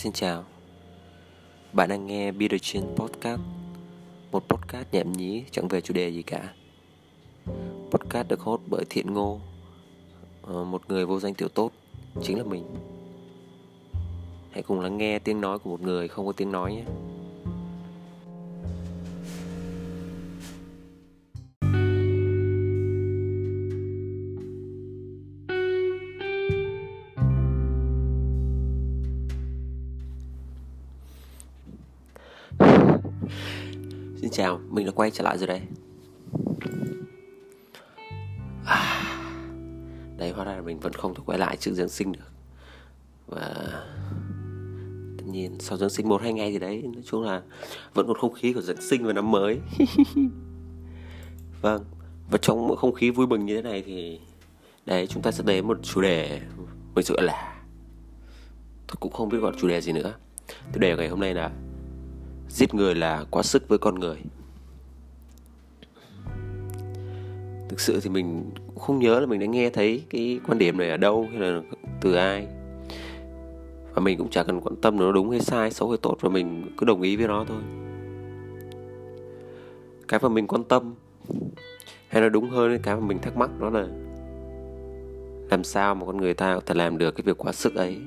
Xin chào. Bạn đang nghe Peter Chin Podcast, Một podcast nhảm nhí chẳng về chủ đề gì cả. Podcast được hốt bởi Thiện Ngô ờ, Một người vô danh tiểu tốt, Chính là mình. Hãy cùng lắng nghe tiếng nói của một người không có tiếng nói nhé. Xin chào, mình đã quay trở lại rồi đây à, Đấy, hóa ra là mình vẫn không thể quay lại trước Giáng sinh được. Và Tất nhiên, sau Giáng sinh một hai ngày thì đấy Nói chung là vẫn còn không khí của Giáng sinh và năm mới. Vâng, và trong một không khí vui mừng như thế này thì Đấy, chúng ta sẽ đến một chủ đề Mình sự là Tôi cũng không biết gọi chủ đề gì nữa. Chủ đề ngày hôm nay là giết người là quá sức với con người. Thực sự thì mình không nhớ là mình đã nghe thấy cái quan điểm này ở đâu hay là từ ai. Và mình cũng chả cần quan tâm nó đúng hay sai, xấu hay tốt, và mình cứ đồng ý với nó thôi. Cái mà mình quan tâm hay là đúng hơn cái mà mình thắc mắc đó là làm sao mà con người ta có thể làm được cái việc quá sức ấy.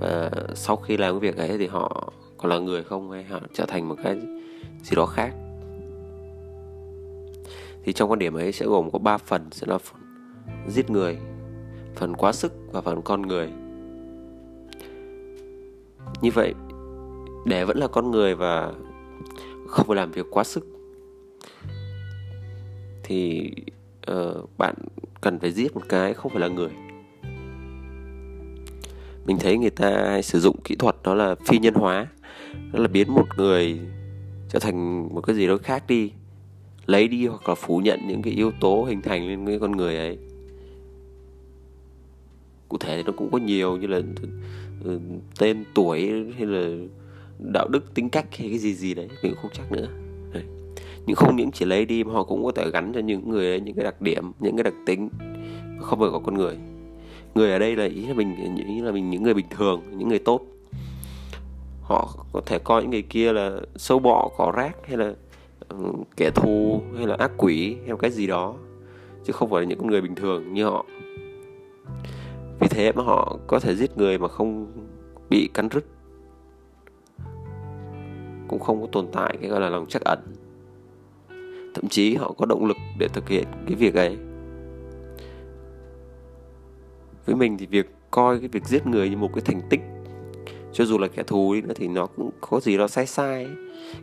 Và sau khi làm cái việc ấy thì họ còn là người không hay họ trở thành một cái gì đó khác. Thì trong quan điểm ấy sẽ gồm có 3 phần sẽ là phần giết người phần quá sức và phần con người. Như vậy để vẫn là con người và không phải làm việc quá sức. Thì uh, bạn cần phải giết một cái không phải là người mình thấy người ta sử dụng kỹ thuật đó là phi nhân hóa. Đó là biến một người trở thành một cái gì đó khác đi. Lấy đi hoặc là phủ nhận những cái yếu tố hình thành lên cái con người ấy. Cụ thể thì nó cũng có nhiều như là ừ, tên tuổi hay là đạo đức tính cách hay cái gì gì đấy, mình cũng không chắc nữa. Đấy. nhưng không những chỉ lấy đi mà họ cũng có thể gắn cho những người ấy những cái đặc điểm, những cái đặc tính không phải của con người người ở đây là ý là mình, ý là mình những người bình thường, những người tốt. Họ có thể coi những người kia là sâu bọ, cỏ rác, hay là ừ, kẻ thù, hay là ác quỷ, hay cái gì đó, chứ không phải là những con người bình thường như họ. Vì thế mà họ có thể giết người mà không bị cắn rứt. Cũng không có tồn tại cái gọi là lòng trắc ẩn. Thậm chí họ có động lực để thực hiện cái việc ấy với mình thì việc coi cái việc giết người như một cái thành tích, cho dù là kẻ thù đi nữa thì nó cũng có gì đó sai sai. Ấy.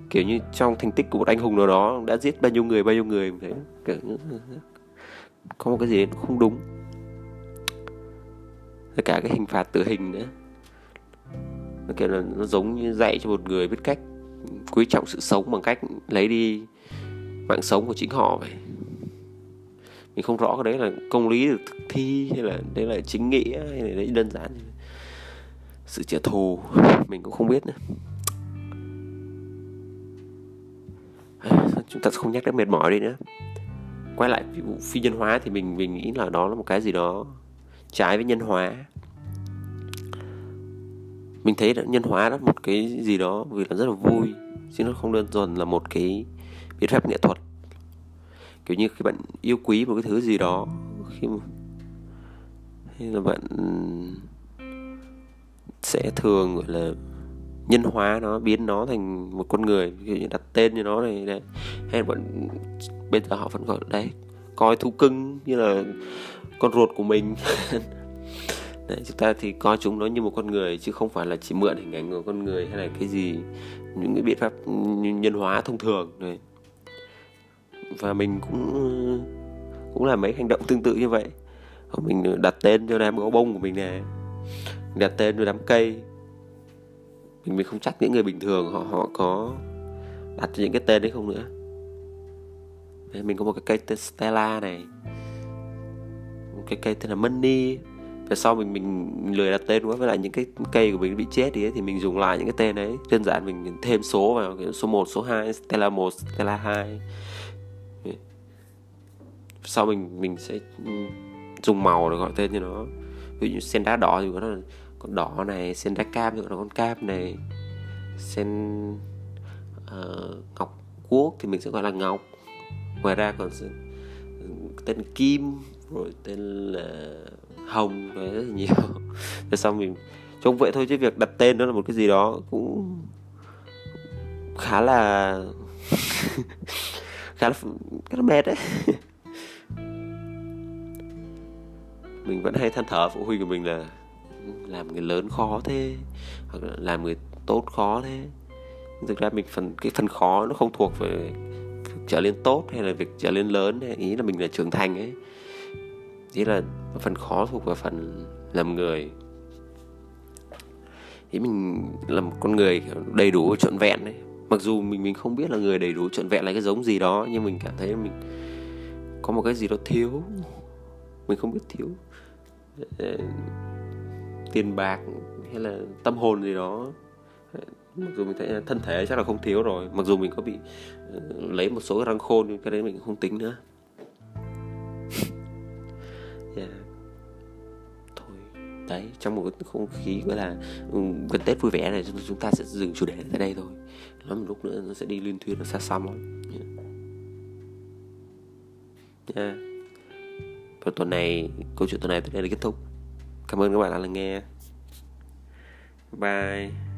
kiểu như trong thành tích của một anh hùng nào đó đã giết bao nhiêu người, bao nhiêu người, thế kiểu như có một cái gì đấy nó không đúng. Tất cả cái hình phạt tử hình nữa. Nó kiểu là nó giống như dạy cho một người biết cách quý trọng sự sống bằng cách lấy đi mạng sống của chính họ vậy mình không rõ cái đấy là công lý được thực thi hay là đấy là chính nghĩa hay là đấy đơn giản. Sự trả thù, mình cũng không biết nữa. À, chúng ta không nhắc đến mệt mỏi đi nữa. Quay lại vụ phi nhân hóa thì mình mình nghĩ là đó là một cái gì đó trái với nhân hóa. Mình thấy là nhân hóa đó một cái gì đó vì là rất là vui, chứ nó không đơn thuần là một cái biện pháp nghệ thuật kiểu như khi bạn yêu quý một cái thứ gì đó khi mà hay là bạn sẽ thường gọi là nhân hóa nó biến nó thành một con người kiểu như đặt tên cho nó này đấy. Hay bạn bây giờ họ vẫn gọi đấy coi thú cưng như là con ruột của mình. Đấy, chúng ta thì coi chúng nó như một con người chứ không phải là chỉ mượn hình ảnh của con người hay là cái gì những cái biện pháp nhân hóa thông thường đấy và mình cũng cũng làm mấy hành động tương tự như vậy. Mình đặt tên cho đám gấu bông của mình nè. Đặt tên cho đám cây. Mình mình không chắc những người bình thường họ họ có đặt cho những cái tên đấy không nữa. Đấy, mình có một cái cây tên Stella này. Một cái cây tên là Money. Và sau mình mình lười đặt tên quá với lại những cái cây của mình bị chết thì thì mình dùng lại những cái tên đấy. Đơn giản mình thêm số vào số 1, số 2 Stella 1, Stella 2 sau mình mình sẽ dùng màu để gọi tên cho nó. Ví dụ như sen đá đỏ thì nó là con đỏ này sen đá cam thì gọi là con cam này. Sen uh, ngọc quốc thì mình sẽ gọi là ngọc. Ngoài ra còn tên kim rồi tên là hồng rồi rất là nhiều. Rồi xong mình trông vậy thôi chứ việc đặt tên nó là một cái gì đó cũng khá là khá là khá là mệt đấy. mình vẫn hay than thở phụ huynh của mình là làm người lớn khó thế, hoặc là làm người tốt khó thế. Thực ra mình phần, cái phần khó nó không thuộc về trở nên tốt hay là việc trở nên lớn hay ý là mình là trưởng thành ấy. Ý là phần khó thuộc về phần làm người. Ý mình là một con người đầy đủ trọn vẹn đấy mặc dù mình mình không biết là người đầy đủ trọn vẹn là cái giống gì đó, nhưng mình cảm thấy mình có một cái gì đó thiếu mình không biết thiếu uh, tiền bạc hay là tâm hồn gì đó mặc dù mình thấy thân thể chắc là không thiếu rồi mặc dù mình có bị uh, lấy một số răng khôn nhưng cái đấy mình cũng không tính nữa yeah. thôi đấy trong một cái không khí gọi là ừ, gần tết vui vẻ này chúng ta sẽ dừng chủ đề tại đây thôi nó một lúc nữa nó sẽ đi liên thuyên nó xa xăm lắm yeah. yeah và tuần này, câu chuyện tuần này tới đây là kết thúc. Cảm ơn các bạn đã lắng nghe. Bye.